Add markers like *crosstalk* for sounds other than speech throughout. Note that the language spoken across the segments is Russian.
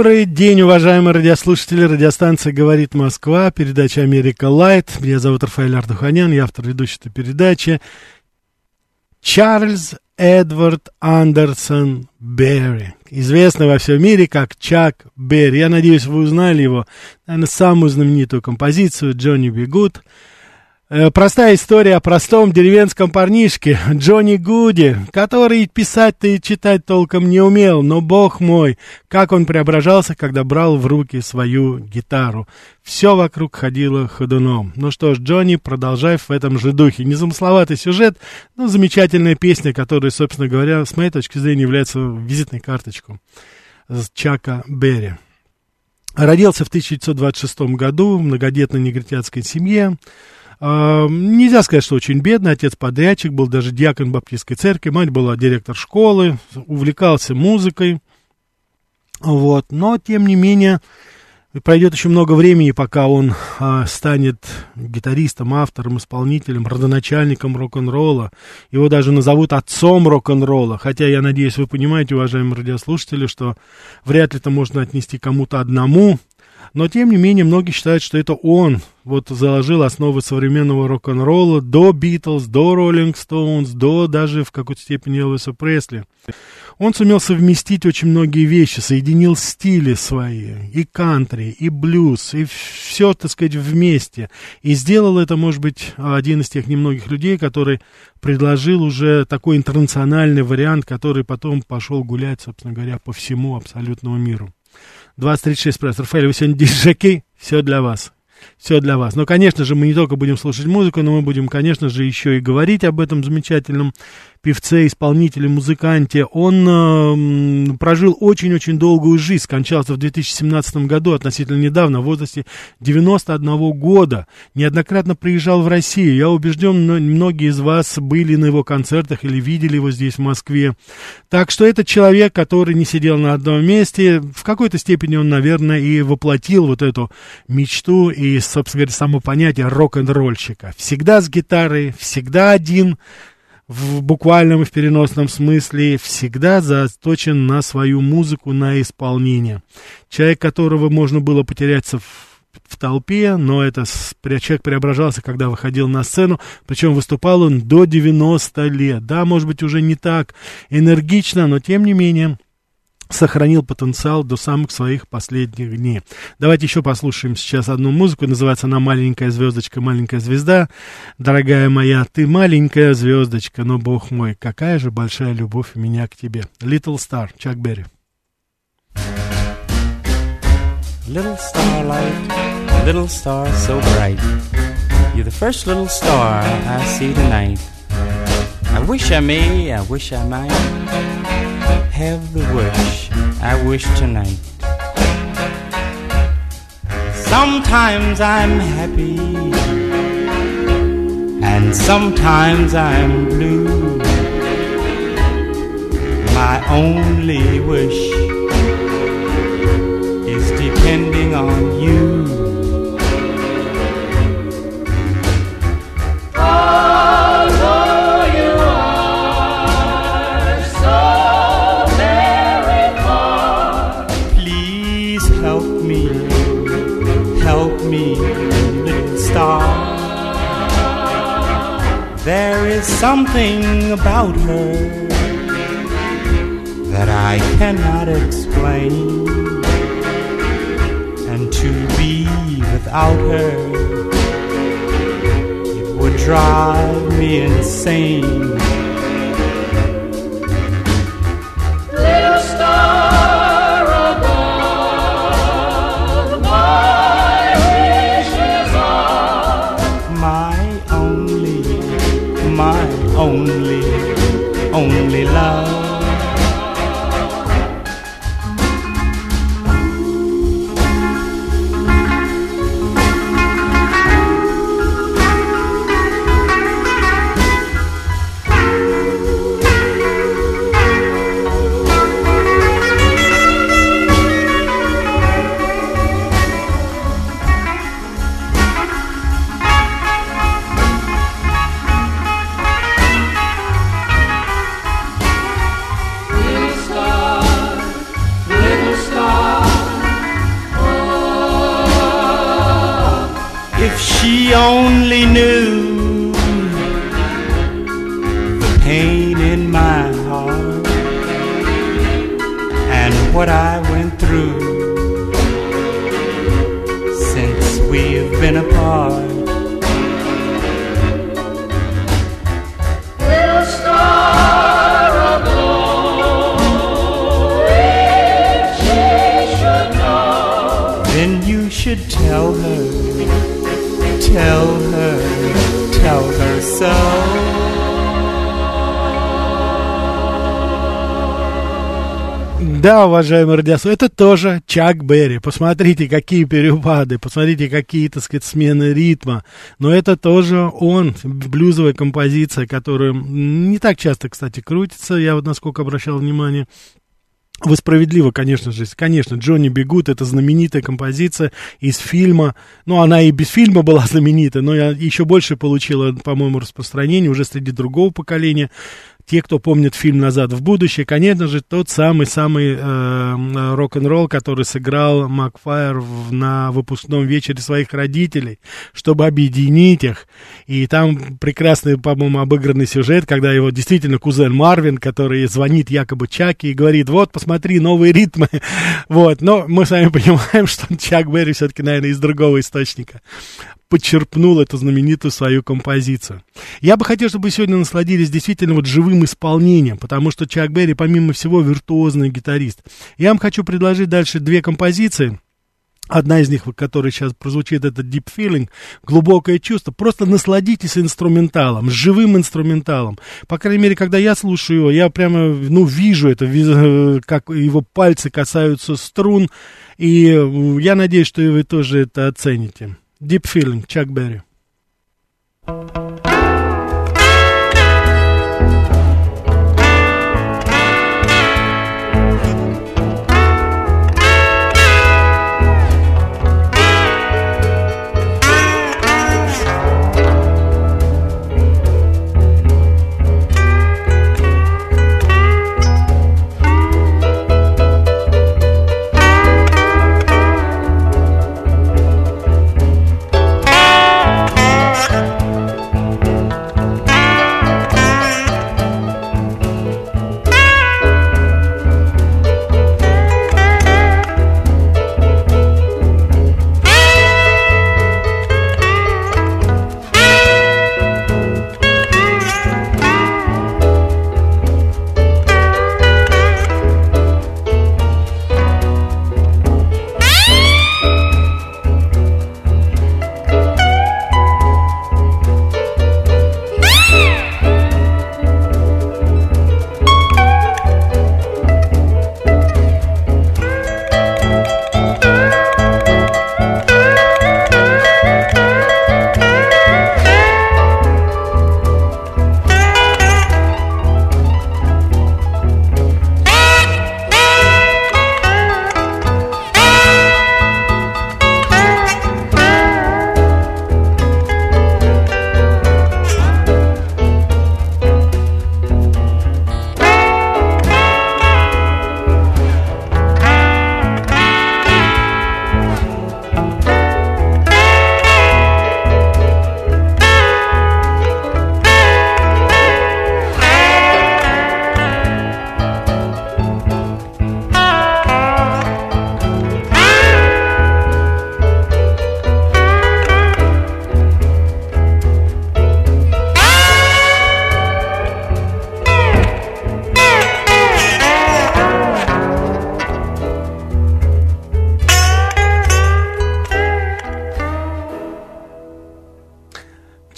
Добрый день, уважаемые радиослушатели. Радиостанция «Говорит Москва», передача «Америка Light». Меня зовут Рафаэль Ардуханян, я автор и ведущий этой передачи. Чарльз Эдвард Андерсон Берри, известный во всем мире как Чак Берри. Я надеюсь, вы узнали его, наверное, самую знаменитую композицию «Johnny B. Goode». Э, простая история о простом деревенском парнишке Джонни Гуди, который писать-то и читать толком не умел, но, бог мой, как он преображался, когда брал в руки свою гитару. Все вокруг ходило ходуном. Ну что ж, Джонни, продолжай в этом же духе. Незамысловатый сюжет, но замечательная песня, которая, собственно говоря, с моей точки зрения, является визитной карточкой Чака Берри. Родился в 1926 году в многодетной негритянской семье. А, нельзя сказать, что очень бедный, отец подрядчик, был даже диакон баптистской церкви, мать была директор школы, увлекался музыкой, вот, но, тем не менее, пройдет еще много времени, пока он а, станет гитаристом, автором, исполнителем, родоначальником рок-н-ролла. Его даже назовут отцом рок-н-ролла. Хотя, я надеюсь, вы понимаете, уважаемые радиослушатели, что вряд ли это можно отнести кому-то одному. Но, тем не менее, многие считают, что это он вот заложил основы современного рок-н-ролла до Битлз, до Роллинг Стоунс, до даже в какой-то степени Элвиса Пресли. Он сумел совместить очень многие вещи, соединил стили свои, и кантри, и блюз, и все, так сказать, вместе. И сделал это, может быть, один из тех немногих людей, который предложил уже такой интернациональный вариант, который потом пошел гулять, собственно говоря, по всему абсолютному миру. 2036 спрашивает, Рафаэль, вы сегодня диджаки? Все для вас. все для вас. Но, конечно же, мы не только будем слушать музыку, но мы будем, конечно же, еще и говорить об этом замечательном певце, исполнителе, музыканте. Он э, прожил очень-очень долгую жизнь, скончался в 2017 году, относительно недавно, в возрасте 91 года. Неоднократно приезжал в Россию. Я убежден, многие из вас были на его концертах или видели его здесь, в Москве. Так что это человек, который не сидел на одном месте. В какой-то степени он, наверное, и воплотил вот эту мечту и, собственно говоря, само понятие рок-н-ролльщика. Всегда с гитарой, всегда один, в буквальном и в переносном смысле всегда заточен на свою музыку, на исполнение. Человек, которого можно было потеряться в, в толпе, но это человек преображался, когда выходил на сцену, причем выступал он до 90 лет. Да, может быть, уже не так энергично, но тем не менее сохранил потенциал до самых своих последних дней. Давайте еще послушаем сейчас одну музыку. Называется она «Маленькая звездочка, маленькая звезда». Дорогая моя, ты маленькая звездочка, но, бог мой, какая же большая любовь у меня к тебе. Little Star, Чак Берри. Little starlight, little star so bright. You're the first little star I see tonight. I wish I may, I wish I might. Have the wish I wish tonight. Sometimes I'm happy, and sometimes I'm blue. My only wish is depending on you. Something about her that I cannot explain. And to be without her, it would drive me insane. Да, уважаемый радиослушатель, это тоже Чак Берри. Посмотрите, какие перепады, посмотрите, какие, так сказать, смены ритма. Но это тоже он, блюзовая композиция, которая не так часто, кстати, крутится, я вот насколько обращал внимание. Вы справедливо, конечно же, конечно, Джонни Бегут, это знаменитая композиция из фильма, ну, она и без фильма была *laughs* знаменита, но еще больше получила, по-моему, распространение уже среди другого поколения те, кто помнит фильм «Назад в будущее», конечно же, тот самый-самый э, рок-н-ролл, который сыграл Макфайр в, на выпускном вечере своих родителей, чтобы объединить их. И там прекрасный, по-моему, обыгранный сюжет, когда его действительно кузен Марвин, который звонит якобы Чаки и говорит, вот, посмотри, новые ритмы. *laughs* вот, но мы с вами *laughs* понимаем, что Чак Берри все-таки, наверное, из другого источника подчерпнул эту знаменитую свою композицию. Я бы хотел, чтобы вы сегодня насладились действительно вот живым исполнением, потому что Чак Берри, помимо всего, виртуозный гитарист. Я вам хочу предложить дальше две композиции. Одна из них, которая сейчас прозвучит, это Deep Feeling, глубокое чувство. Просто насладитесь инструменталом, живым инструменталом. По крайней мере, когда я слушаю его, я прямо, ну, вижу это, э, как его пальцы касаются струн. И э, я надеюсь, что и вы тоже это оцените. Deep Feeling, Чак Берри.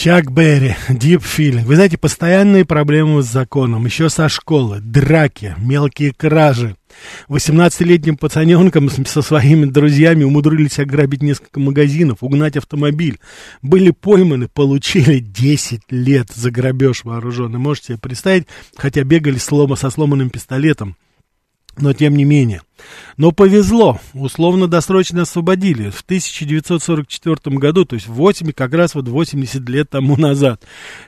Чак Берри, Deep Feeling. Вы знаете, постоянные проблемы с законом, еще со школы, драки, мелкие кражи. 18-летним пацаненком со своими друзьями умудрились ограбить несколько магазинов, угнать автомобиль. Были пойманы, получили 10 лет за грабеж вооруженный. Можете себе представить, хотя бегали слома со сломанным пистолетом. Но тем не менее. Но повезло, условно-досрочно освободили в 1944 году, то есть 8, как раз вот 80 лет тому назад.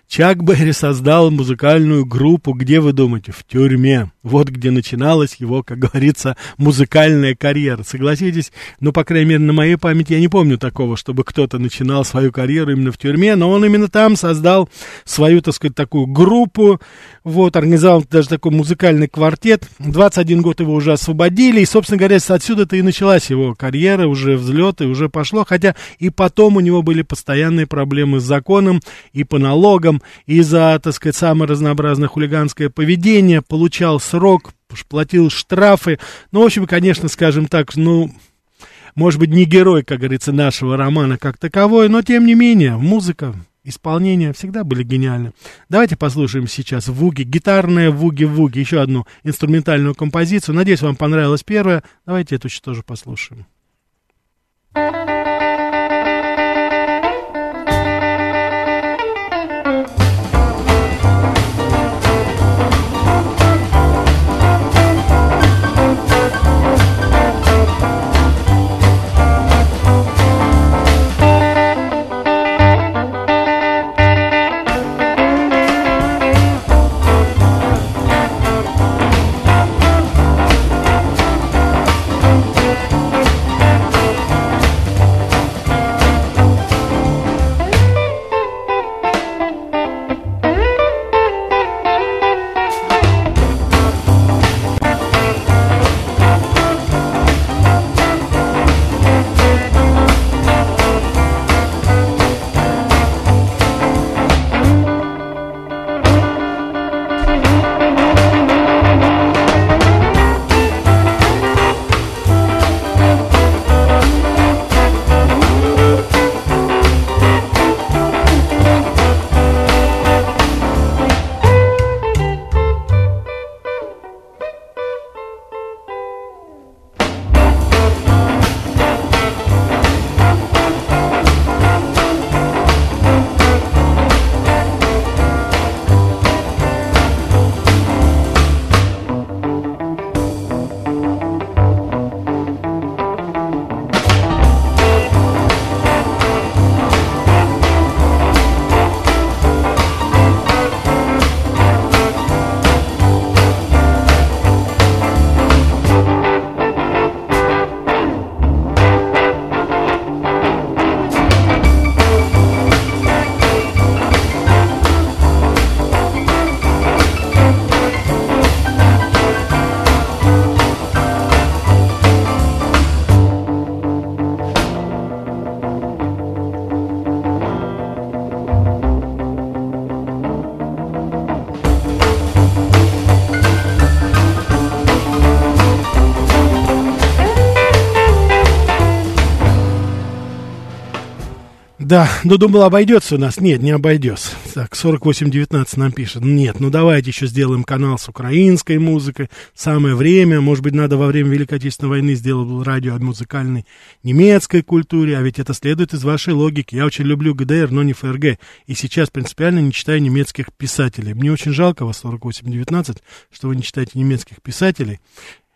Чак Берри создал музыкальную группу, где вы думаете, в тюрьме. Вот где начиналась его, как говорится, музыкальная карьера. Согласитесь, ну, по крайней мере, на моей памяти я не помню такого, чтобы кто-то начинал свою карьеру именно в тюрьме, но он именно там создал свою, так сказать, такую группу, вот, организовал даже такой музыкальный квартет. 21 год его уже освободили, и, собственно говоря, отсюда-то и началась его карьера, уже взлет, и уже пошло, хотя и потом у него были постоянные проблемы с законом, и по налогам, и за, так сказать, самое разнообразное хулиганское поведение, получал срок, платил штрафы, ну, в общем, конечно, скажем так, ну, может быть, не герой, как говорится, нашего романа как таковой, но, тем не менее, музыка исполнения всегда были гениальны. Давайте послушаем сейчас Вуги, гитарная Вуги-Вуги, еще одну инструментальную композицию. Надеюсь, вам понравилась первая. Давайте эту еще тоже послушаем. thank you Да, ну думал, обойдется у нас. Нет, не обойдется. Так, 4819 нам пишет. Нет, ну давайте еще сделаем канал с украинской музыкой. Самое время. Может быть, надо во время Великой Отечественной войны сделать радио о музыкальной немецкой культуре. А ведь это следует из вашей логики. Я очень люблю ГДР, но не ФРГ. И сейчас принципиально не читаю немецких писателей. Мне очень жалко вас, 4819, что вы не читаете немецких писателей.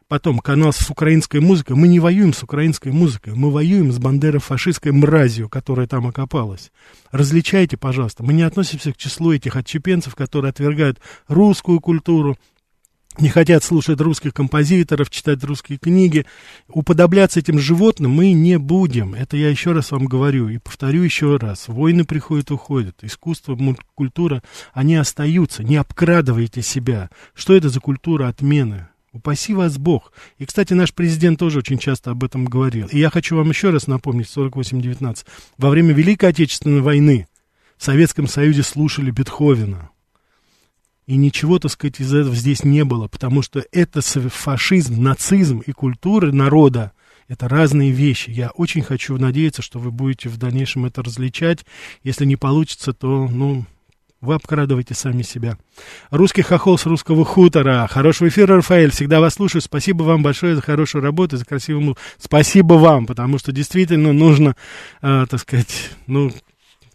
Потом канал с украинской музыкой. Мы не воюем с украинской музыкой, мы воюем с бандеро-фашистской мразью, которая там окопалась. Различайте, пожалуйста. Мы не относимся к числу этих отчепенцев, которые отвергают русскую культуру, не хотят слушать русских композиторов, читать русские книги. Уподобляться этим животным мы не будем. Это я еще раз вам говорю и повторю еще раз. Войны приходят, уходят. Искусство, культура, они остаются. Не обкрадывайте себя. Что это за культура отмены? Упаси вас Бог. И, кстати, наш президент тоже очень часто об этом говорил. И я хочу вам еще раз напомнить, 48-19. Во время Великой Отечественной войны в Советском Союзе слушали Бетховена. И ничего, так сказать, из этого здесь не было, потому что это фашизм, нацизм и культура народа, это разные вещи. Я очень хочу надеяться, что вы будете в дальнейшем это различать. Если не получится, то, ну, вы обкрадываете сами себя. Русский хохол с русского хутора. Хорошего эфира, Рафаэль. Всегда вас слушаю. Спасибо вам большое за хорошую работу, за красивую музыку. Спасибо вам, потому что действительно нужно, э, так сказать, ну,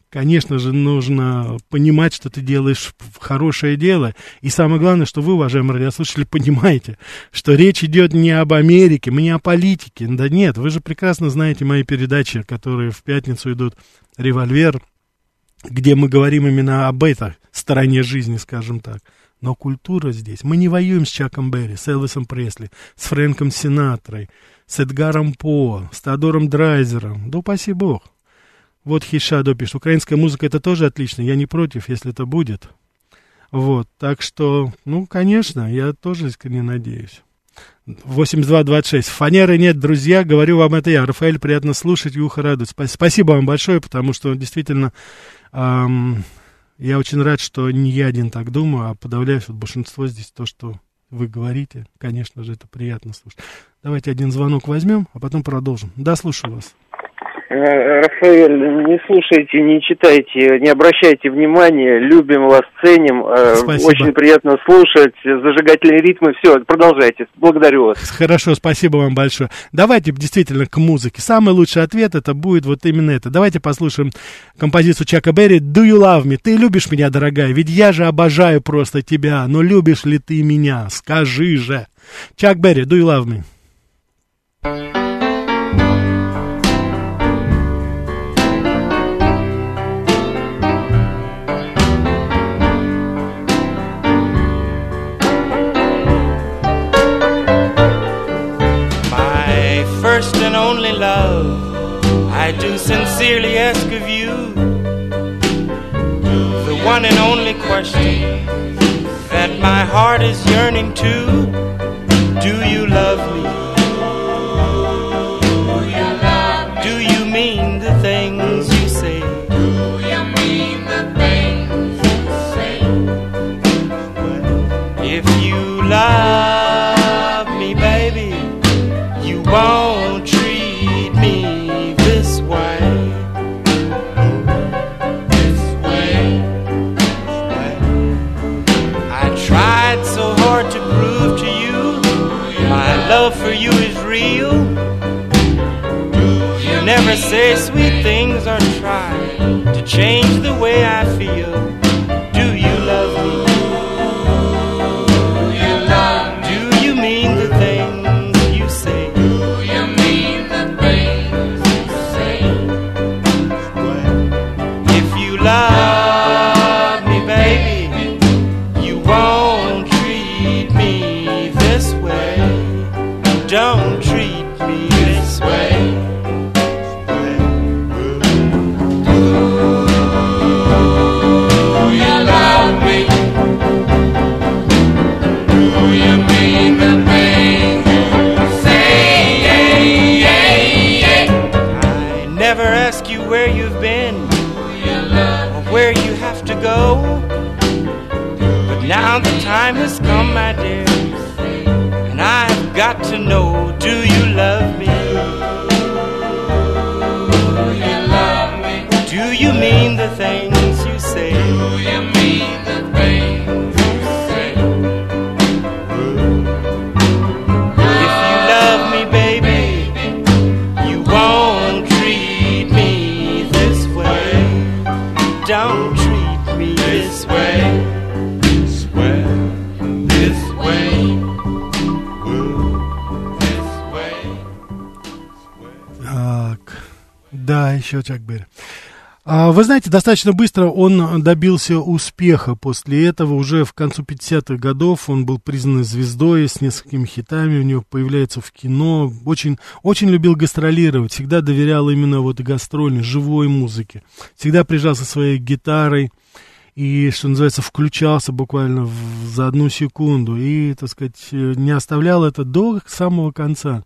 конечно же, нужно понимать, что ты делаешь хорошее дело. И самое главное, что вы, уважаемые радиослушатели, понимаете, что речь идет не об Америке, не о политике. Да нет, вы же прекрасно знаете мои передачи, которые в пятницу идут. «Револьвер», где мы говорим именно об этой стороне жизни, скажем так. Но культура здесь. Мы не воюем с Чаком Берри, с Элвисом Пресли, с Фрэнком Синатрой, с Эдгаром По, с Теодором Драйзером. Да упаси бог. Вот Хишадо пишет. Украинская музыка это тоже отлично. Я не против, если это будет. Вот. Так что, ну, конечно, я тоже искренне надеюсь. 8226. Фанеры нет, друзья, говорю вам это я. Рафаэль, приятно слушать и ухо радует. Спасибо вам большое, потому что действительно я очень рад, что не я один так думаю, а подавляющее большинство здесь то, что вы говорите. Конечно же, это приятно слушать. Давайте один звонок возьмем, а потом продолжим. Да, слушаю вас. Э, Рафаэль, не слушайте, не читайте, не обращайте внимания, любим вас, ценим, э, спасибо. очень приятно слушать, зажигательные ритмы, все, продолжайте, благодарю вас. Хорошо, спасибо вам большое. Давайте действительно к музыке. Самый лучший ответ это будет вот именно это. Давайте послушаем композицию Чака Берри «Do you love me?» Ты любишь меня, дорогая? Ведь я же обожаю просто тебя, но любишь ли ты меня? Скажи же. Чак Берри «Do you love me?» I do sincerely ask of you the one and only question that my heart is yearning to. Do you love me? Do you mean the things you say? Do you mean the things you say? If you love me, baby, you won't. Never say sweet things or try to change the way I feel. Да, еще Чак Берри. А, Вы знаете, достаточно быстро он добился успеха. После этого уже в концу 50-х годов он был признан звездой с несколькими хитами, у него появляется в кино. Очень, очень любил гастролировать, всегда доверял именно вот гастрольной, живой музыке. Всегда приезжал со своей гитарой и, что называется, включался буквально в- за одну секунду и, так сказать, э, не оставлял это до самого конца.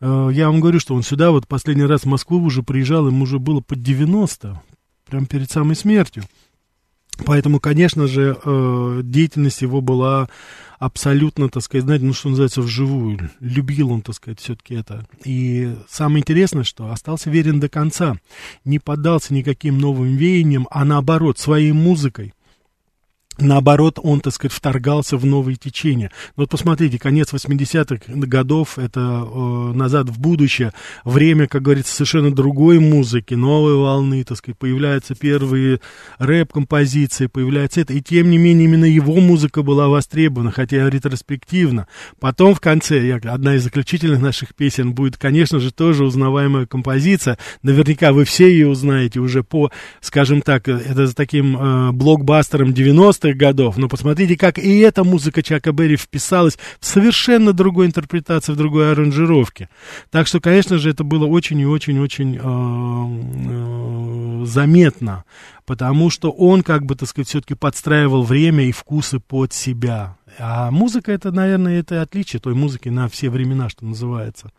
Э, Я вам говорю, что он сюда вот последний раз в Москву уже приезжал, ему уже было под 90, прям перед самой смертью. Поэтому, конечно же, э, деятельность его была абсолютно, так сказать, знаете, ну, что называется, вживую. Любил он, так сказать, все-таки это. И самое интересное, что остался верен до конца. Не поддался никаким новым веяниям, а наоборот, своей музыкой Наоборот, он, так сказать, вторгался в новые течения. Вот посмотрите, конец 80-х годов, это э, назад в будущее, время, как говорится, совершенно другой музыки, новой волны, так сказать, появляются первые рэп-композиции, появляется это, и тем не менее именно его музыка была востребована, хотя ретроспективно. Потом в конце, я, одна из заключительных наших песен будет, конечно же, тоже узнаваемая композиция, наверняка вы все ее узнаете уже по, скажем так, э, это за таким э, блокбастером 90-х годов, но посмотрите, как и эта музыка Чака Берри вписалась в совершенно другой интерпретации, в другой аранжировке. Так что, конечно же, это было очень и очень-очень э, э, заметно, потому что он, как бы, так сказать, все-таки подстраивал время и вкусы под себя. А музыка это, наверное, это отличие той музыки на все времена, что называется.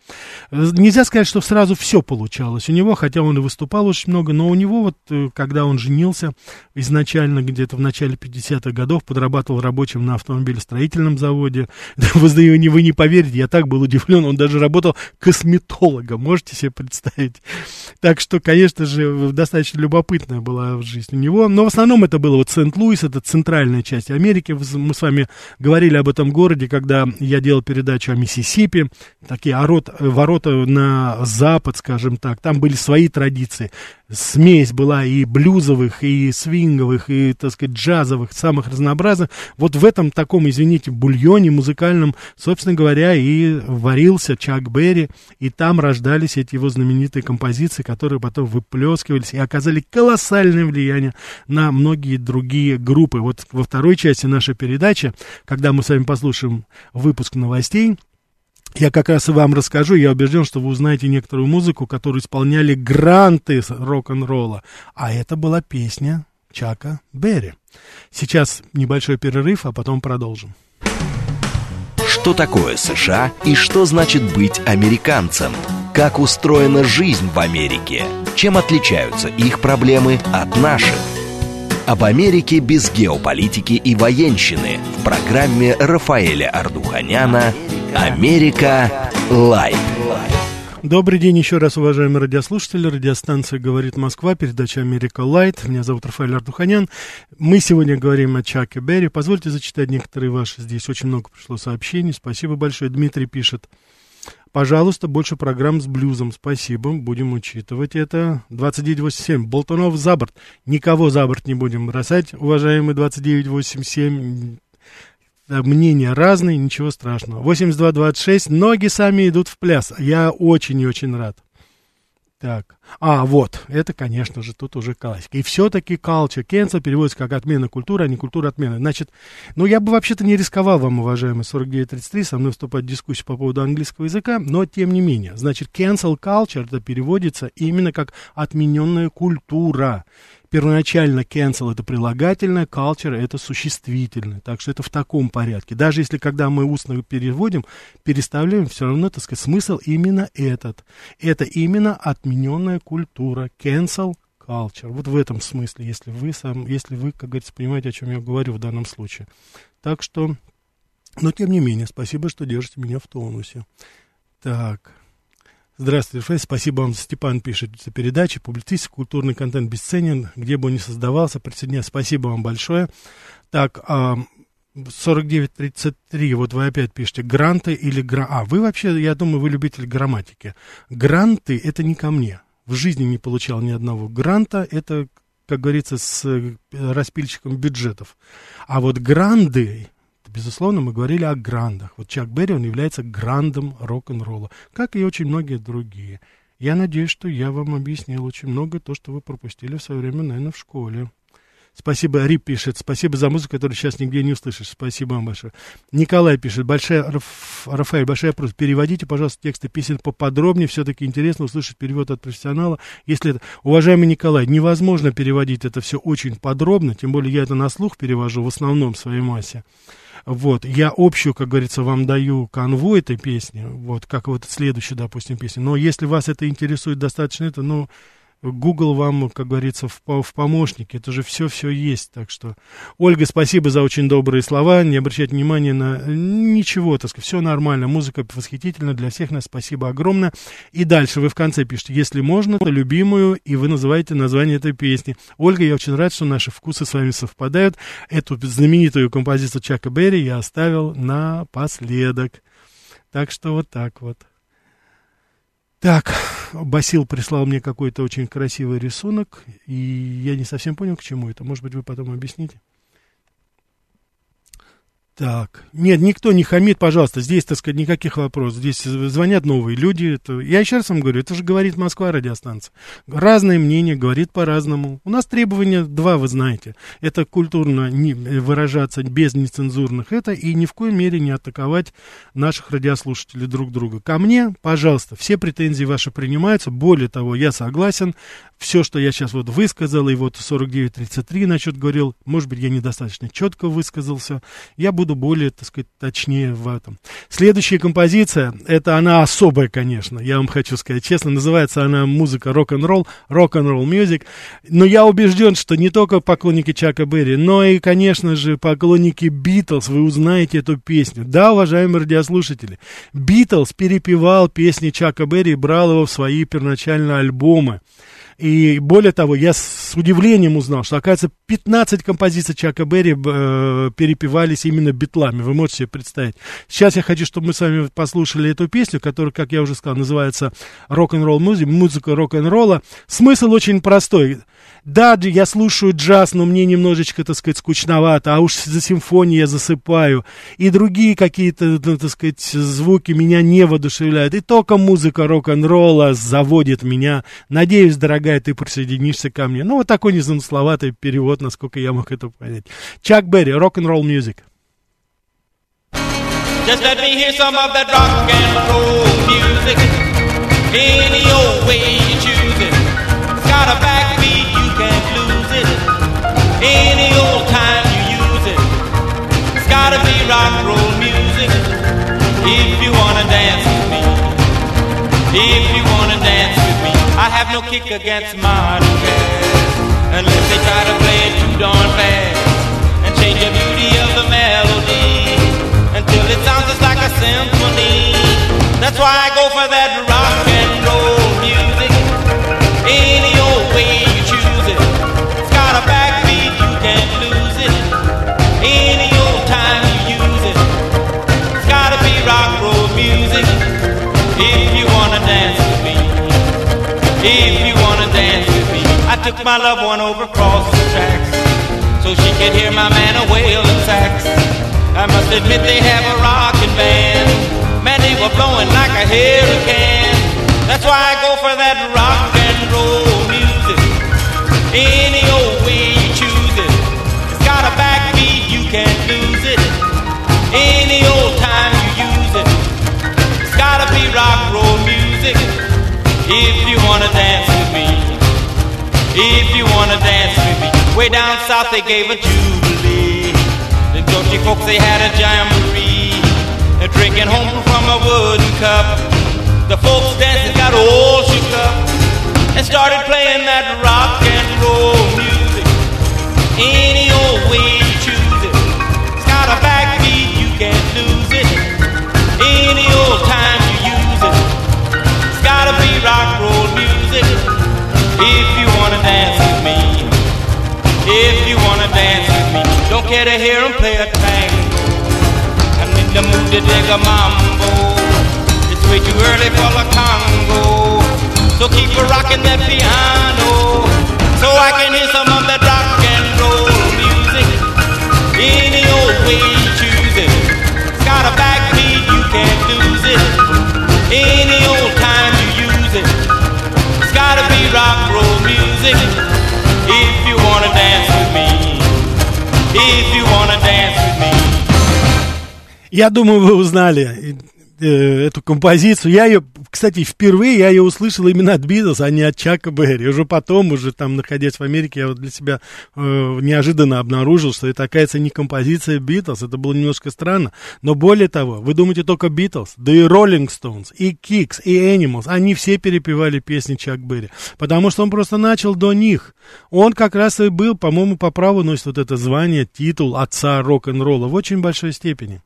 Нельзя сказать, что сразу все получалось у него, хотя он и выступал очень много, но у него вот, э, когда он женился, изначально где-то в начале 50-х годов подрабатывал рабочим на автомобилестроительном заводе. *laughs* Вы, не- вы не поверите, я так был удивлен, он даже работал косметологом, можете себе представить. Так что, конечно же, достаточно любопытная была жизнь у него. Но в основном это было вот Сент-Луис, это центральная часть Америки. Мы с вами говорили об этом городе, когда я делал передачу о Миссисипи. Такие орот- ворота на запад, скажем так. Там были свои традиции. Смесь была и блюзовых, и свинговых, и, так сказать, джазовых, самых разнообразных. Вот в этом таком, извините, бульоне музыкальном, собственно говоря, и варился Чак Берри, и там рождались эти его знаменитые композиции, которые потом выплескивались и оказали колоссальное влияние на многие другие группы. Вот во второй части нашей передачи, когда мы с вами послушаем выпуск новостей, я как раз и вам расскажу, я убежден, что вы узнаете некоторую музыку, которую исполняли гранты рок-н-ролла. А это была песня Чака Берри. Сейчас небольшой перерыв, а потом продолжим. Что такое США и что значит быть американцем? Как устроена жизнь в Америке? Чем отличаются их проблемы от наших? Об Америке без геополитики и военщины в программе Рафаэля Ардуханяна «Америка. Light». Добрый день еще раз, уважаемые радиослушатели. Радиостанция «Говорит Москва», передача «Америка Light». Меня зовут Рафаэль Ардуханян. Мы сегодня говорим о Чаке Берри. Позвольте зачитать некоторые ваши. Здесь очень много пришло сообщений. Спасибо большое. Дмитрий пишет. Пожалуйста, больше программ с блюзом. Спасибо, будем учитывать это. 2987. Болтунов за борт. Никого за борт не будем бросать, уважаемый 2987. Да, Мнения разные, ничего страшного. 8226. Ноги сами идут в пляс. Я очень и очень рад. Так. А, вот. Это, конечно же, тут уже классика. И все-таки culture cancel переводится как отмена культуры, а не культура отмены. Значит, ну, я бы вообще-то не рисковал вам, уважаемый 4933, со мной вступать в дискуссию по поводу английского языка, но тем не менее. Значит, cancel culture, это переводится именно как отмененная культура. Первоначально cancel это прилагательное, culture это существительное. Так что это в таком порядке. Даже если когда мы устно переводим, переставляем, все равно, так сказать, смысл именно этот. Это именно отмененная культура. Cancel culture. Вот в этом смысле, если вы, сам, если вы, как говорится, понимаете, о чем я говорю в данном случае. Так что, но тем не менее, спасибо, что держите меня в тонусе. Так. Здравствуйте, Фейс. Спасибо вам, Степан пишет за передачи, публицистика, культурный контент бесценен, где бы он ни создавался. Присоединяюсь. Спасибо вам большое. Так, а, 4933, вот вы опять пишете, гранты или гра... А, вы вообще, я думаю, вы любитель грамматики. Гранты — это не ко мне. В жизни не получал ни одного гранта, это, как говорится, с э, распильщиком бюджетов. А вот гранды, Безусловно, мы говорили о грандах. Вот Чак Берри, он является грандом рок-н-ролла, как и очень многие другие. Я надеюсь, что я вам объяснил очень много то, что вы пропустили в свое время, наверное, в школе. Спасибо, Рип пишет, спасибо за музыку, которую сейчас нигде не услышишь. Спасибо вам большое. Николай пишет, большая, Рафаэль, большая просьба, переводите, пожалуйста, тексты песен поподробнее, все-таки интересно услышать перевод от профессионала. Если это... Уважаемый Николай, невозможно переводить это все очень подробно, тем более я это на слух перевожу в основном в своей массе. Вот, я общую, как говорится, вам даю канву этой песни, вот, как вот следующая, допустим, песня. Но если вас это интересует достаточно, это, ну, Google вам, как говорится, в, в помощнике. Это же все-все есть. Так что, Ольга, спасибо за очень добрые слова. Не обращайте внимания на ничего, так сказать. Все нормально. Музыка восхитительна для всех нас. Спасибо огромное. И дальше вы в конце пишете, если можно, то любимую, и вы называете название этой песни. Ольга, я очень рад, что наши вкусы с вами совпадают. Эту знаменитую композицию Чака Берри я оставил напоследок. Так что вот так вот. Так, Басил прислал мне какой-то очень красивый рисунок, и я не совсем понял, к чему это. Может быть, вы потом объясните? Так, нет, никто не хамит, пожалуйста, здесь, так сказать, никаких вопросов. Здесь звонят новые люди. Это, я еще раз вам говорю, это же говорит Москва радиостанция. Разное мнение, говорит по-разному. У нас требования два, вы знаете. Это культурно не, выражаться без нецензурных это и ни в коей мере не атаковать наших радиослушателей друг друга. Ко мне, пожалуйста, все претензии ваши принимаются. Более того, я согласен. Все, что я сейчас вот высказал, и вот 49.33 насчет говорил, может быть, я недостаточно четко высказался. Я буду буду более, так сказать, точнее в этом. Следующая композиция, это она особая, конечно, я вам хочу сказать честно, называется она музыка рок-н-ролл, рок-н-ролл мюзик, но я убежден, что не только поклонники Чака Берри, но и, конечно же, поклонники Битлз, вы узнаете эту песню. Да, уважаемые радиослушатели, Битлз перепевал песни Чака Берри и брал его в свои первоначальные альбомы. И более того, я с удивлением узнал, что, оказывается, 15 композиций Чака Берри э, перепевались именно битлами. Вы можете себе представить. Сейчас я хочу, чтобы мы с вами послушали эту песню, которая, как я уже сказал, называется «Рок-н-ролл музыка», музыка рок-н-ролла. Смысл очень простой. Да, я слушаю джаз, но мне немножечко, так сказать, скучновато, а уж за симфонией я засыпаю. И другие какие-то, ну, так сказать, звуки меня не воодушевляют. И только музыка рок-н-ролла заводит меня. Надеюсь, дорогая, ты присоединишься ко мне. Ну, вот такой незамысловатый перевод, насколько я мог это понять. Чак Берри, рок-н-ролл мюзик. Just let me hear some of that rock and roll music. Any old way you choose it. Got a backbeat can't lose it. Any old time you use it. It's gotta be rock and roll music. If you wanna dance with me. If you wanna dance. I have no kick against modern jazz. Unless they try to play it too darn fast. And change the beauty of the melody. Until it sounds just like a symphony. That's why I go for that rock took my loved one over across the tracks so she could hear my man a wailing sax. I must admit they have a rockin' band. Man, they were blowing like a hurricane. That's why I go for that rock and roll music. Any old way you choose it. It's got a backbeat, you can't lose it. Any old time you use it. It's gotta be rock roll music. If you wanna dance with me, if you wanna dance with me, way down south they gave a jubilee. The country folks they had a jamboree, They're drinking home from a wooden cup. The folks dancing got all shook up and started playing that rock and roll music. Any old way you choose it, it's got a backbeat you can't lose it. Any old time you use it, it's if you wanna dance with me, if you wanna dance with me, don't care to hear him play a tango. I'm in the mood to dig a mambo. It's way too early for the Congo. So keep a rocking that piano, so I can hear some of that rock and roll music. Any old way you choose it. it's Got a backbeat, you can't lose it. Any old rock roll music. If you wanna dance with me. If you wanna dance with me. Я думаю, вы узнали э, эту композицию. Я ее, кстати, впервые я ее услышал именно от Битлз, а не от Чака Берри. Уже потом, уже там, находясь в Америке, я вот для себя э, неожиданно обнаружил, что это, оказывается, не композиция Битлз. Это было немножко странно. Но более того, вы думаете только Битлз, да и Роллинг Стоунс, и Кикс, и Animals, они все перепевали песни Чак Берри. Потому что он просто начал до них. Он как раз и был, по-моему, по праву носит вот это звание, титул отца рок-н-ролла в очень большой степени.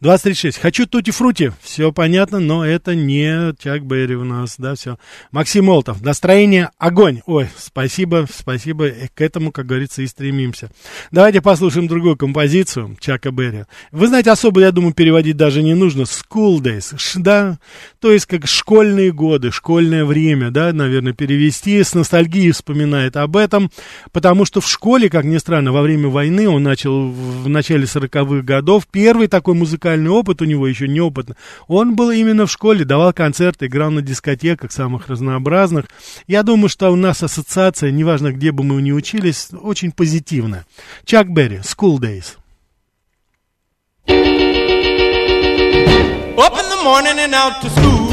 2036. Хочу тути-фрути. Все понятно, но это не Чак Берри у нас, да, все. Максим Молотов. Настроение огонь. Ой, спасибо, спасибо. К этому, как говорится, и стремимся. Давайте послушаем другую композицию Чака Берри. Вы знаете, особо, я думаю, переводить даже не нужно. School Days, Ш, да, то есть как школьные годы, школьное время, да, наверное, перевести. С ностальгией вспоминает об этом, потому что в школе, как ни странно, во время войны он начал в начале 40-х годов. Первый такой музыкальный опыт у него еще неопытный. Он был именно в школе, давал концерты, играл на дискотеках самых разнообразных. Я думаю, что у нас ассоциация, неважно, где бы мы ни учились, очень позитивная. Чак Берри, School Days. Up in the morning and out to school.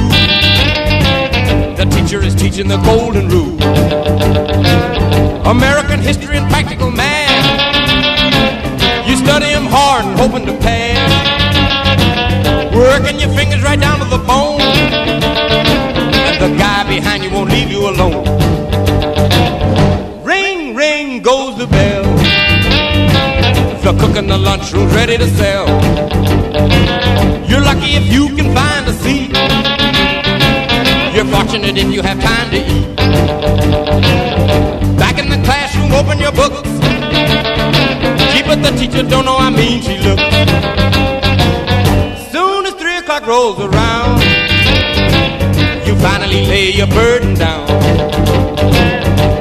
The teacher is teaching the golden rule. American history and practical math. You study them hard and hoping to pass. Working your fingers right down to the bone. And the guy behind you won't leave you alone. Ring, ring goes the bell. The cook in the lunchroom's ready to sell. You're lucky if you can find a seat. You're fortunate if you have time to eat. Back in the classroom, open your books. Gee, but the teacher don't know how mean she looks. Soon o'clock rolls around, you finally lay your burden down.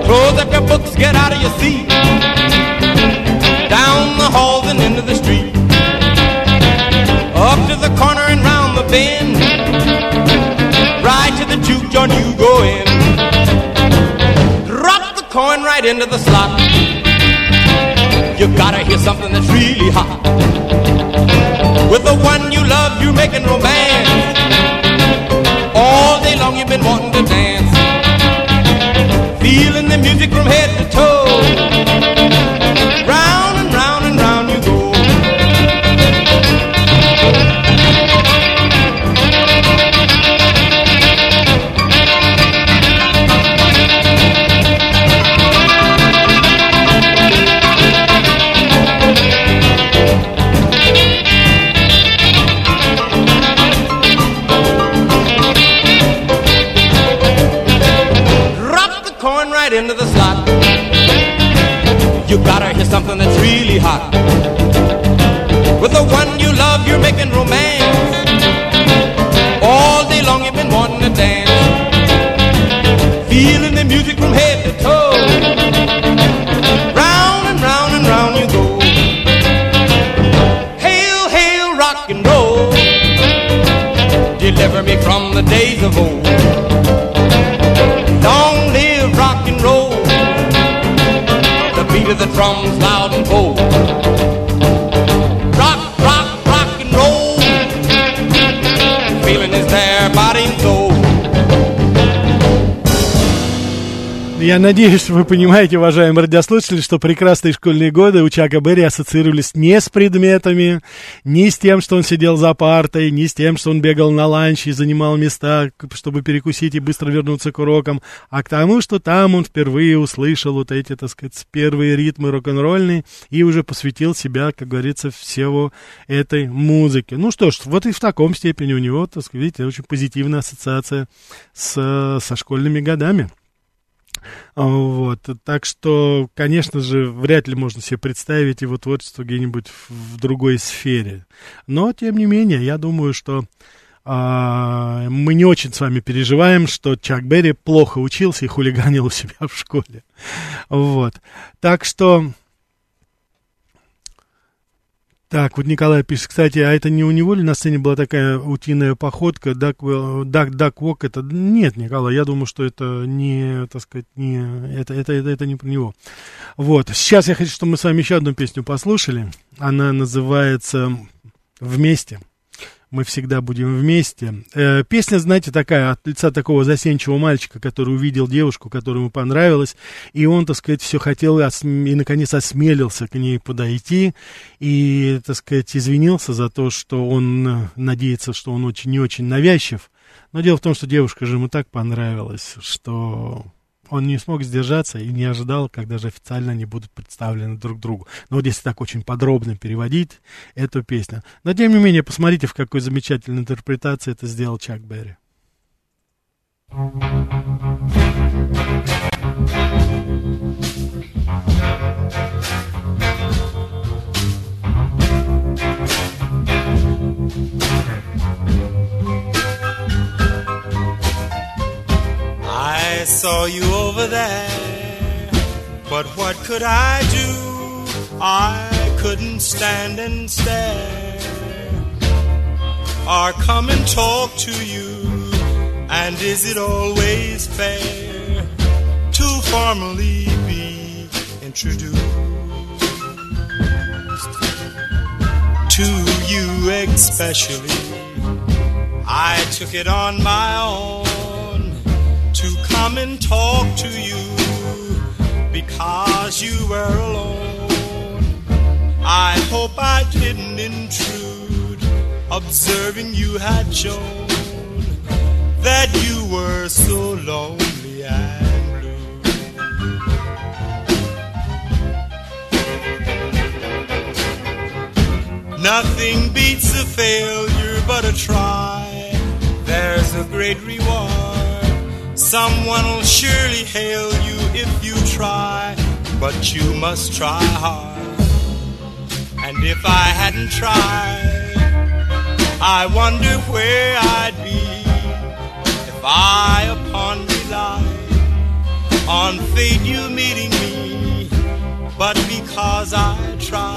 Close up your books, get out of your seat. Down the halls and into the street. Up to the corner and round the bend. Right to the juke joint you go in. Drop the coin right into the slot. You gotta hear something that's really hot. With the one taking romance. Я надеюсь, вы понимаете, уважаемые радиослушатели, что прекрасные школьные годы у Чака Берри ассоциировались не с предметами, не с тем, что он сидел за партой, не с тем, что он бегал на ланч и занимал места, чтобы перекусить и быстро вернуться к урокам, а к тому, что там он впервые услышал вот эти, так сказать, первые ритмы рок-н-ролльные и уже посвятил себя, как говорится, всего этой музыке. Ну что ж, вот и в таком степени у него, так сказать, видите, очень позитивная ассоциация с, со школьными годами. Вот. Так что, конечно же, вряд ли можно себе представить его творчество где-нибудь в другой сфере. Но, тем не менее, я думаю, что а, мы не очень с вами переживаем, что Чак Берри плохо учился и хулиганил у себя в школе. Вот. Так что так, вот Николай пишет, кстати, а это не у него ли на сцене была такая утиная походка, дак, дак, дак вок, это... Нет, Николай, я думаю, что это не, так сказать, не... Это, это, это, это не про него. Вот, сейчас я хочу, чтобы мы с вами еще одну песню послушали. Она называется «Вместе» мы всегда будем вместе. Э, песня, знаете, такая от лица такого засенчивого мальчика, который увидел девушку, которая ему понравилась, и он, так сказать, все хотел и, и наконец осмелился к ней подойти и, так сказать, извинился за то, что он э, надеется, что он очень не очень навязчив. Но дело в том, что девушка же ему так понравилась, что он не смог сдержаться и не ожидал, когда же официально они будут представлены друг другу. Но вот если так очень подробно переводить эту песню. Но тем не менее, посмотрите, в какой замечательной интерпретации это сделал Чак Берри. I saw you over there, but what could I do? I couldn't stand and stare, or come and talk to you. And is it always fair to formally be introduced to you, especially? I took it on my own come and talk to you because you were alone. I hope I didn't intrude, observing you had shown that you were so lonely and blue. Nothing beats a failure but a try. There's a great reward Someone will surely hail you if you try, but you must try hard. And if I hadn't tried, I wonder where I'd be if I upon relied on fate you meeting me. But because I tried,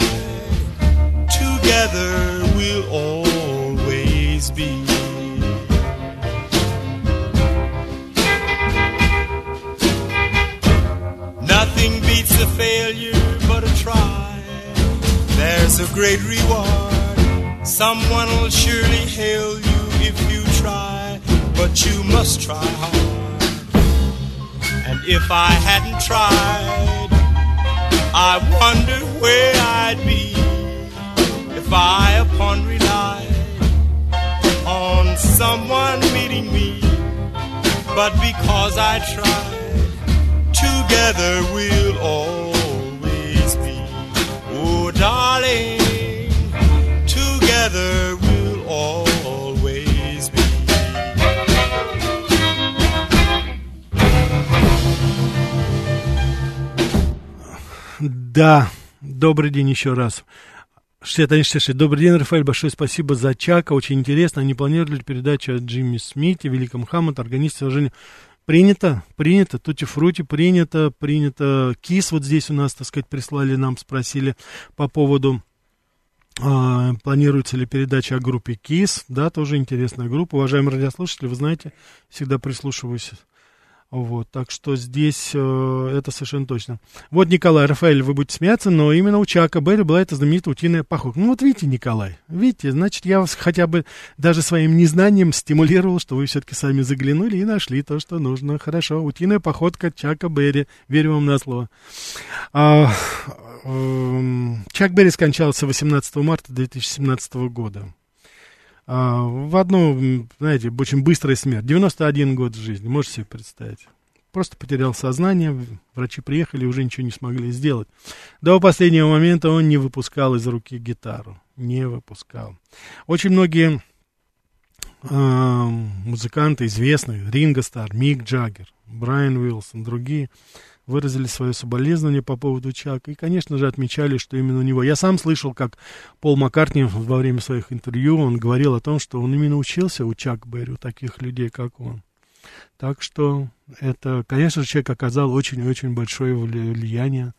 together we'll always be. Beats a failure but a try. There's a great reward. Someone will surely hail you if you try, but you must try hard. And if I hadn't tried, I wonder where I'd be if I upon relied on someone meeting me. But because I tried, together we'll Да, добрый день еще раз. 6166. Добрый день, Рафаэль. Большое спасибо за Чака. Очень интересно. Они планировали передачу о Джимми Смите, Великом Хаммонд, органисте сложения Принято, принято, тути-фрути принято, принято. Кис вот здесь у нас, так сказать, прислали нам, спросили по поводу, а, планируется ли передача о группе КИС. Да, тоже интересная группа. Уважаемые радиослушатели, вы знаете, всегда прислушиваюсь вот, так что здесь э, это совершенно точно. Вот, Николай, Рафаэль, вы будете смеяться, но именно у Чака Берри была эта знаменитая утиная походка. Ну вот видите, Николай, видите, значит, я вас хотя бы даже своим незнанием стимулировал, что вы все-таки сами заглянули и нашли то, что нужно. Хорошо, утиная походка Чака Берри, верю вам на слово. А, э, Чак Берри скончался 18 марта 2017 года. А, в одну, знаете, очень быстрая смерть. 91 год жизни, можете себе представить. Просто потерял сознание, врачи приехали, уже ничего не смогли сделать. До последнего момента он не выпускал из руки гитару. Не выпускал. Очень многие э, музыканты известные, Ринго Стар, Мик Джаггер, Брайан Уилсон, другие выразили свое соболезнование по поводу Чака и, конечно же, отмечали, что именно у него. Я сам слышал, как Пол Маккартни во время своих интервью, он говорил о том, что он именно учился у Чак Берри, у таких людей, как он. Так что это, конечно же, человек оказал очень-очень большое влияние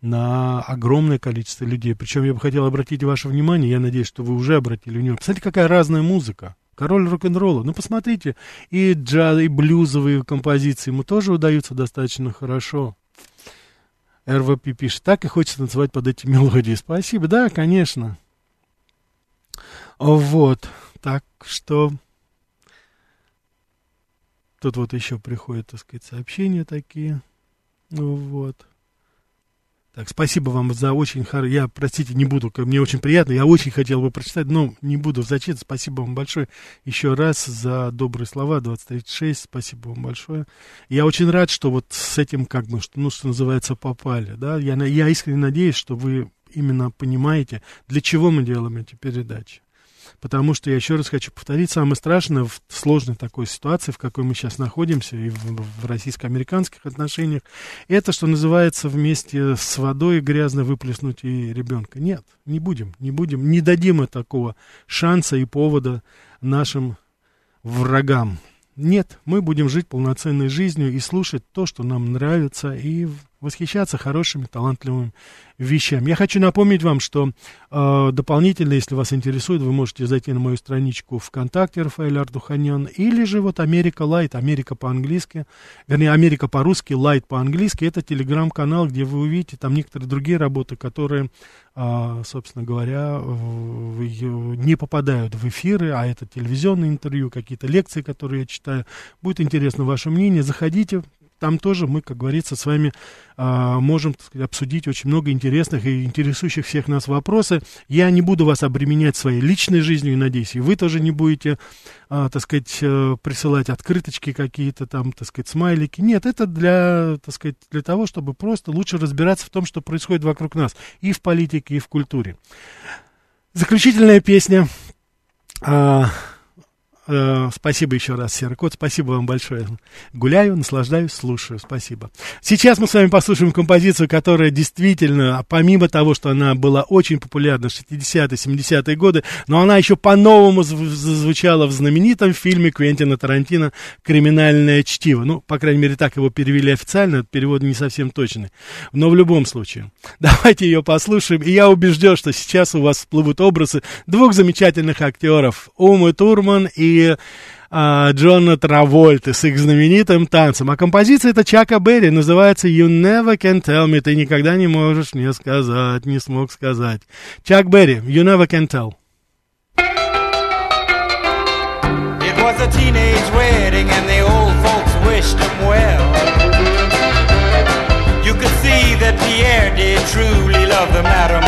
на огромное количество людей. Причем я бы хотел обратить ваше внимание, я надеюсь, что вы уже обратили внимание. Посмотрите, какая разная музыка. Король рок-н-ролла. Ну, посмотрите, и джаз, и блюзовые композиции ему тоже удаются достаточно хорошо. РВП пишет, так и хочется танцевать под эти мелодии. Спасибо, да, конечно. Вот, так что... Тут вот еще приходят, так сказать, сообщения такие. Вот. Так, спасибо вам за очень хорошо. Я, простите, не буду, мне очень приятно. Я очень хотел бы прочитать, но не буду зачитывать. Спасибо вам большое еще раз за добрые слова. 2036, спасибо вам большое. Я очень рад, что вот с этим, как бы, ну, что называется, попали. Да? Я, я искренне надеюсь, что вы именно понимаете, для чего мы делаем эти передачи потому что, я еще раз хочу повторить, самое страшное в сложной такой ситуации, в какой мы сейчас находимся, и в, в российско-американских отношениях, это, что называется, вместе с водой грязно выплеснуть и ребенка. Нет, не будем, не будем, не дадим такого шанса и повода нашим врагам. Нет, мы будем жить полноценной жизнью и слушать то, что нам нравится, и восхищаться хорошими, талантливыми вещами. Я хочу напомнить вам, что э, дополнительно, если вас интересует, вы можете зайти на мою страничку ВКонтакте Рафаэль Ардуханян, или же вот Америка Light, Америка по-английски, вернее, Америка по-русски, Light по-английски, это телеграм-канал, где вы увидите там некоторые другие работы, которые, э, собственно говоря, в, не попадают в эфиры, а это телевизионные интервью, какие-то лекции, которые я читаю. Будет интересно ваше мнение, заходите, там тоже мы, как говорится, с вами а, можем сказать, обсудить очень много интересных и интересующих всех нас вопросов. Я не буду вас обременять своей личной жизнью, и надеюсь, и вы тоже не будете, а, так сказать, а, присылать открыточки какие-то там, так сказать, смайлики. Нет, это для, так сказать, для того, чтобы просто лучше разбираться в том, что происходит вокруг нас и в политике, и в культуре. Заключительная песня. А, Э, спасибо еще раз, Серый Кот. Спасибо вам большое. Гуляю, наслаждаюсь, слушаю. Спасибо. Сейчас мы с вами послушаем композицию, которая действительно, помимо того, что она была очень популярна в 60-е, 70-е годы, но она еще по-новому зазвучала в знаменитом фильме Квентина Тарантино «Криминальное чтиво». Ну, по крайней мере, так его перевели официально, перевод не совсем точный. Но в любом случае, *laughs* давайте ее послушаем. И я убежден, что сейчас у вас всплывут образы двух замечательных актеров. Умы Турман и а, Джона Травольты с их знаменитым танцем. А композиция это Чака Берри, называется You Never Can Tell Me. Ты никогда не можешь мне сказать, не смог сказать. Чак Берри, You Never Can Tell. It was a teenage wedding and the old folks wished him well. You could see that Pierre did truly love the mademoiselle.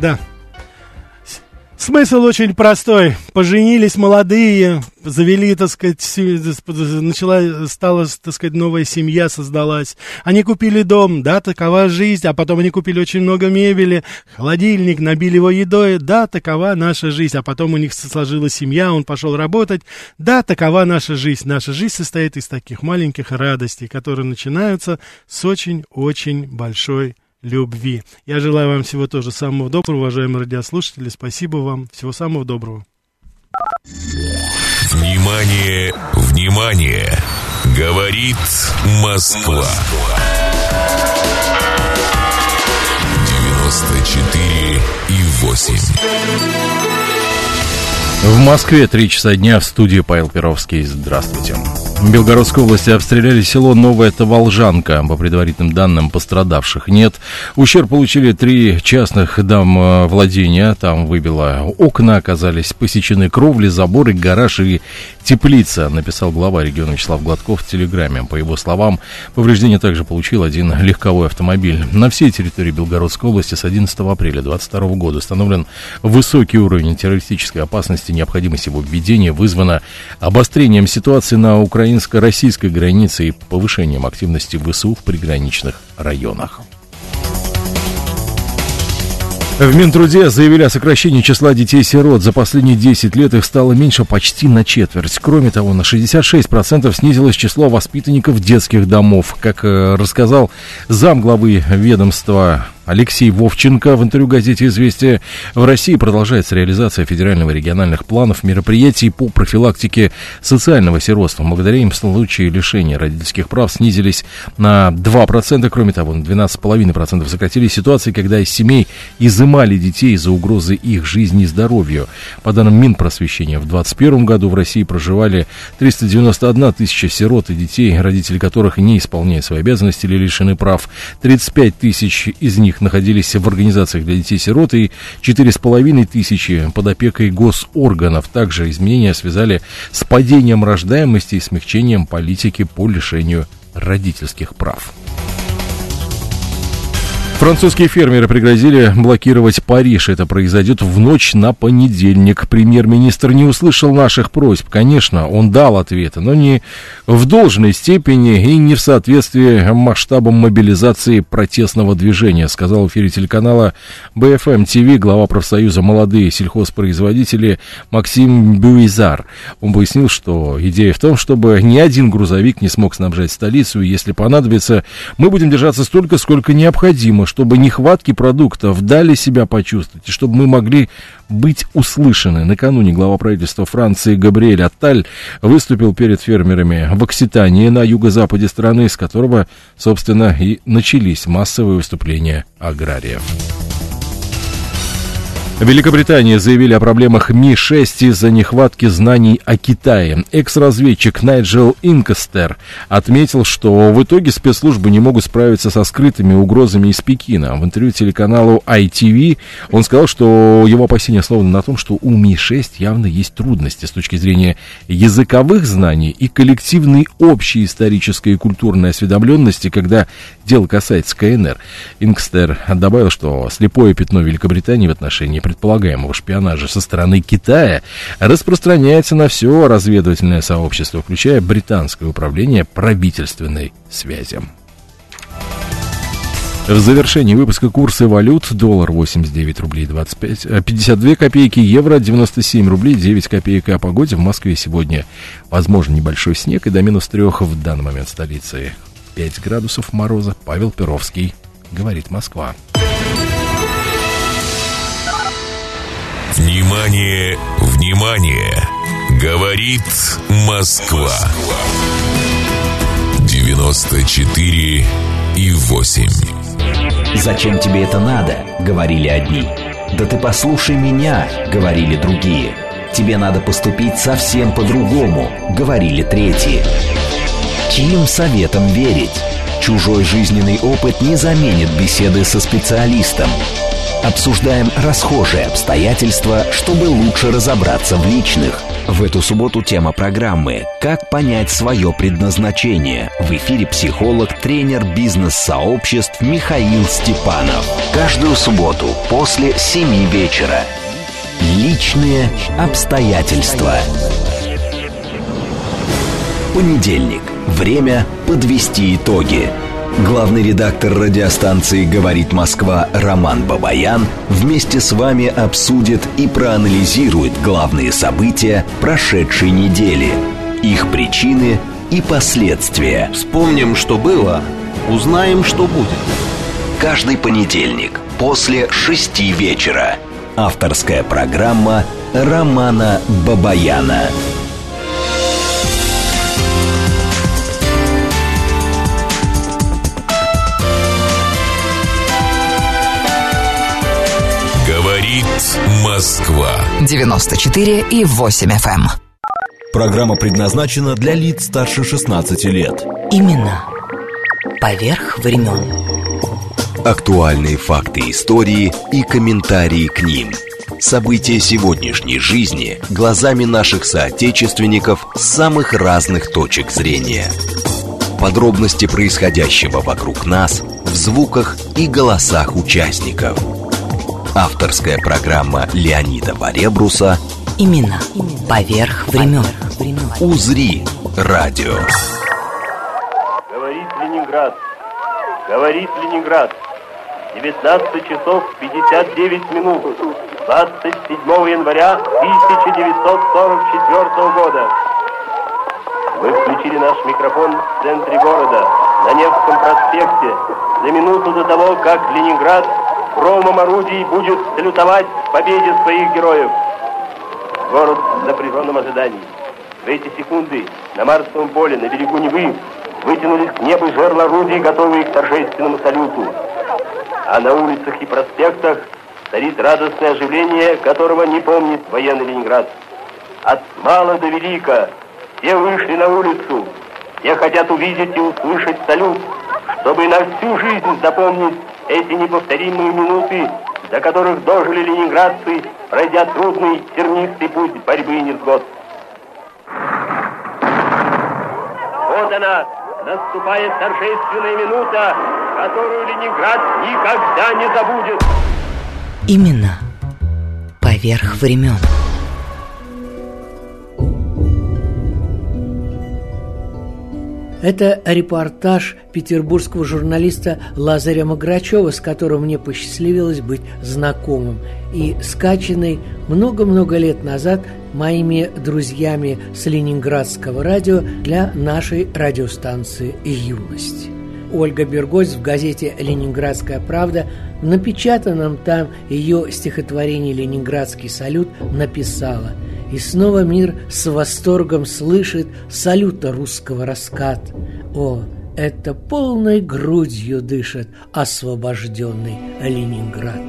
Да. Смысл очень простой. Поженились молодые, завели, так сказать, начала, стала, так сказать, новая семья создалась. Они купили дом, да, такова жизнь, а потом они купили очень много мебели, холодильник, набили его едой, да, такова наша жизнь, а потом у них сложилась семья, он пошел работать, да, такова наша жизнь. Наша жизнь состоит из таких маленьких радостей, которые начинаются с очень-очень большой любви. Я желаю вам всего тоже самого доброго, уважаемые радиослушатели. Спасибо вам. Всего самого доброго. Внимание, внимание! Говорит Москва. 94 и 8. В Москве 3 часа дня в студии Павел Перовский. Здравствуйте. В Белгородской области обстреляли село Новая Таволжанка. По предварительным данным, пострадавших нет. Ущерб получили три частных дам э, владения. Там выбило окна, оказались посечены кровли, заборы, гараж и теплица, написал глава региона Вячеслав Гладков в Телеграме. По его словам, повреждения также получил один легковой автомобиль. На всей территории Белгородской области с 11 апреля 2022 года установлен высокий уровень террористической опасности. Необходимость его введения вызвана обострением ситуации на украинско-российской границы и повышением активности ВСУ в приграничных районах. В Минтруде заявили о сокращении числа детей-сирот. За последние 10 лет их стало меньше почти на четверть. Кроме того, на 66% снизилось число воспитанников детских домов. Как э, рассказал зам главы ведомства Алексей Вовченко в интервью газете «Известия». В России продолжается реализация федерального и региональных планов мероприятий по профилактике социального сиротства. Благодаря им случаи лишения родительских прав снизились на 2%. Кроме того, на 12,5% сократились ситуации, когда из семей изымали детей из-за угрозы их жизни и здоровью. По данным Минпросвещения, в 2021 году в России проживали 391 тысяча сирот и детей, родители которых не исполняют свои обязанности или лишены прав. 35 тысяч из них них находились в организациях для детей-сирот и 4,5 тысячи под опекой госорганов. Также изменения связали с падением рождаемости и смягчением политики по лишению родительских прав. Французские фермеры пригрозили блокировать Париж. Это произойдет в ночь на понедельник. Премьер-министр не услышал наших просьб. Конечно, он дал ответы, но не в должной степени и не в соответствии масштабам мобилизации протестного движения, сказал в эфире телеканала БФМ ТВ глава профсоюза «Молодые сельхозпроизводители» Максим Бюизар. Он пояснил, что идея в том, чтобы ни один грузовик не смог снабжать столицу, и если понадобится, мы будем держаться столько, сколько необходимо, чтобы нехватки продуктов дали себя почувствовать, и чтобы мы могли быть услышаны. Накануне глава правительства Франции Габриэль Атталь выступил перед фермерами в Окситании на юго-западе страны, с которого, собственно, и начались массовые выступления аграриев. В Великобритании заявили о проблемах Ми-6 из-за нехватки знаний о Китае. Экс-разведчик Найджел Инкастер отметил, что в итоге спецслужбы не могут справиться со скрытыми угрозами из Пекина. В интервью телеканалу ITV он сказал, что его опасения словно на том, что у Ми-6 явно есть трудности с точки зрения языковых знаний и коллективной общей исторической и культурной осведомленности, когда дело касается КНР. Инкстер добавил, что слепое пятно Великобритании в отношении предполагаемого шпионажа со стороны Китая распространяется на все разведывательное сообщество, включая британское управление правительственной связи. В завершении выпуска курсы валют. Доллар 89 рублей 25, 52 э, копейки, евро 97 рублей 9 копеек. О погоде в Москве сегодня возможен небольшой снег и до минус 3 в данный момент столицы 5 градусов мороза. Павел Перовский, говорит Москва. Внимание, внимание! Говорит Москва. 94 и 8. Зачем тебе это надо? Говорили одни. Да ты послушай меня, говорили другие. Тебе надо поступить совсем по-другому, говорили третьи. Чьим советом верить? Чужой жизненный опыт не заменит беседы со специалистом. Обсуждаем расхожие обстоятельства, чтобы лучше разобраться в личных. В эту субботу тема программы «Как понять свое предназначение». В эфире психолог, тренер бизнес-сообществ Михаил Степанов. Каждую субботу после 7 вечера. Личные обстоятельства. Понедельник. Время подвести итоги. Главный редактор радиостанции «Говорит Москва» Роман Бабаян вместе с вами обсудит и проанализирует главные события прошедшей недели, их причины и последствия. Вспомним, что было, узнаем, что будет. Каждый понедельник после шести вечера. Авторская программа Романа Бабаяна. Москва. 94 и 8 FM. Эм. Программа предназначена для лиц старше 16 лет. Именно. Поверх времен. Актуальные факты истории и комментарии к ним. События сегодняшней жизни глазами наших соотечественников с самых разных точек зрения. Подробности происходящего вокруг нас в звуках и голосах участников. Авторская программа Леонида Баребруса Именно. Поверх времен. «Узри» радио. Говорит Ленинград. Говорит Ленинград. 19 часов 59 минут. 27 января 1944 года. Мы включили наш микрофон в центре города, на Невском проспекте, за минуту до того, как Ленинград громом орудий будет салютовать победе своих героев. Город в напряженном ожидании. В эти секунды на Марсовом поле, на берегу Невы, вытянулись к небу жерла орудий, готовые к торжественному салюту. А на улицах и проспектах царит радостное оживление, которого не помнит военный Ленинград. От мала до велика все вышли на улицу, все хотят увидеть и услышать салют, чтобы на всю жизнь запомнить эти неповторимые минуты, до которых дожили ленинградцы, пройдя трудный, тернистый путь борьбы и невзгод. Вот она, наступает торжественная минута, которую Ленинград никогда не забудет. Именно. Поверх времен. Это репортаж петербургского журналиста Лазаря Маграчева, с которым мне посчастливилось быть знакомым, и скачанный много-много лет назад моими друзьями с Ленинградского радио для нашей радиостанции «Юность». Ольга Бергось в газете «Ленинградская правда» напечатанном там ее стихотворении «Ленинградский салют» написала – и снова мир с восторгом слышит салюта русского раскат. О, это полной грудью дышит освобожденный Ленинград.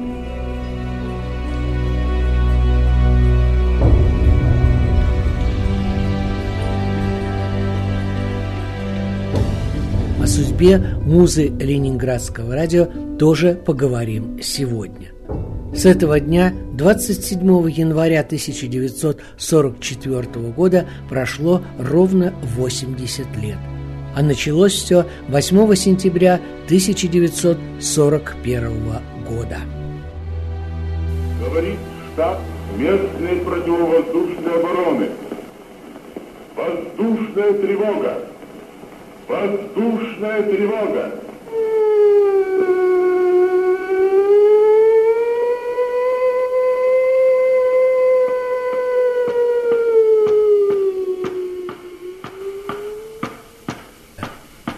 О судьбе музы Ленинградского радио тоже поговорим сегодня. С этого дня, 27 января 1944 года, прошло ровно 80 лет. А началось все 8 сентября 1941 года. Говорит штаб местной противовоздушной обороны. Воздушная тревога! Воздушная тревога!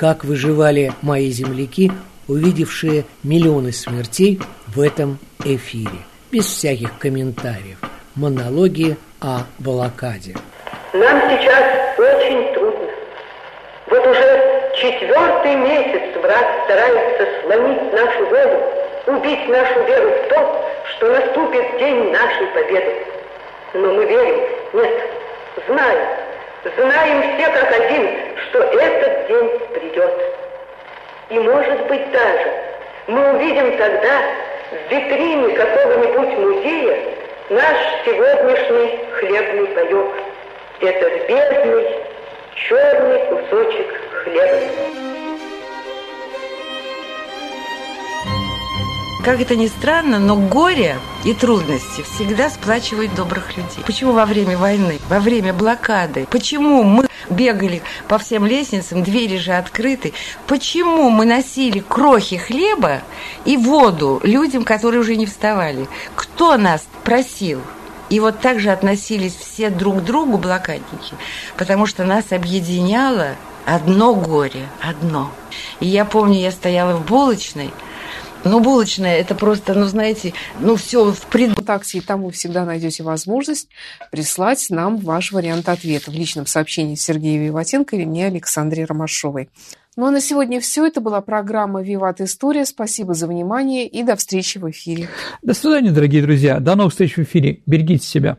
Как выживали мои земляки, увидевшие миллионы смертей в этом эфире. Без всяких комментариев. Монологи о блокаде. Нам сейчас очень трудно. Вот уже четвертый месяц враг старается сломить нашу волю, убить нашу веру в то, что наступит день нашей победы. Но мы верим, Нет, знаем, знаем все как один, что этот день придет. И может быть даже мы увидим тогда в витрине какого-нибудь музея наш сегодняшний хлебный паек. Этот бедный черный кусочек хлеба. Как это ни странно, но горе и трудности всегда сплачивают добрых людей. Почему во время войны, во время блокады, почему мы бегали по всем лестницам, двери же открыты, почему мы носили крохи хлеба и воду людям, которые уже не вставали? Кто нас просил? И вот так же относились все друг к другу блокадники, потому что нас объединяло одно горе, одно. И я помню, я стояла в булочной, ну, булочная, это просто, ну, знаете, ну, все в пред... ВКонтакте, там вы всегда найдете возможность прислать нам ваш вариант ответа в личном сообщении Сергея Виватенко или мне, Александре Ромашовой. Ну, а на сегодня все. Это была программа «Виват История». Спасибо за внимание и до встречи в эфире. До свидания, дорогие друзья. До новых встреч в эфире. Берегите себя.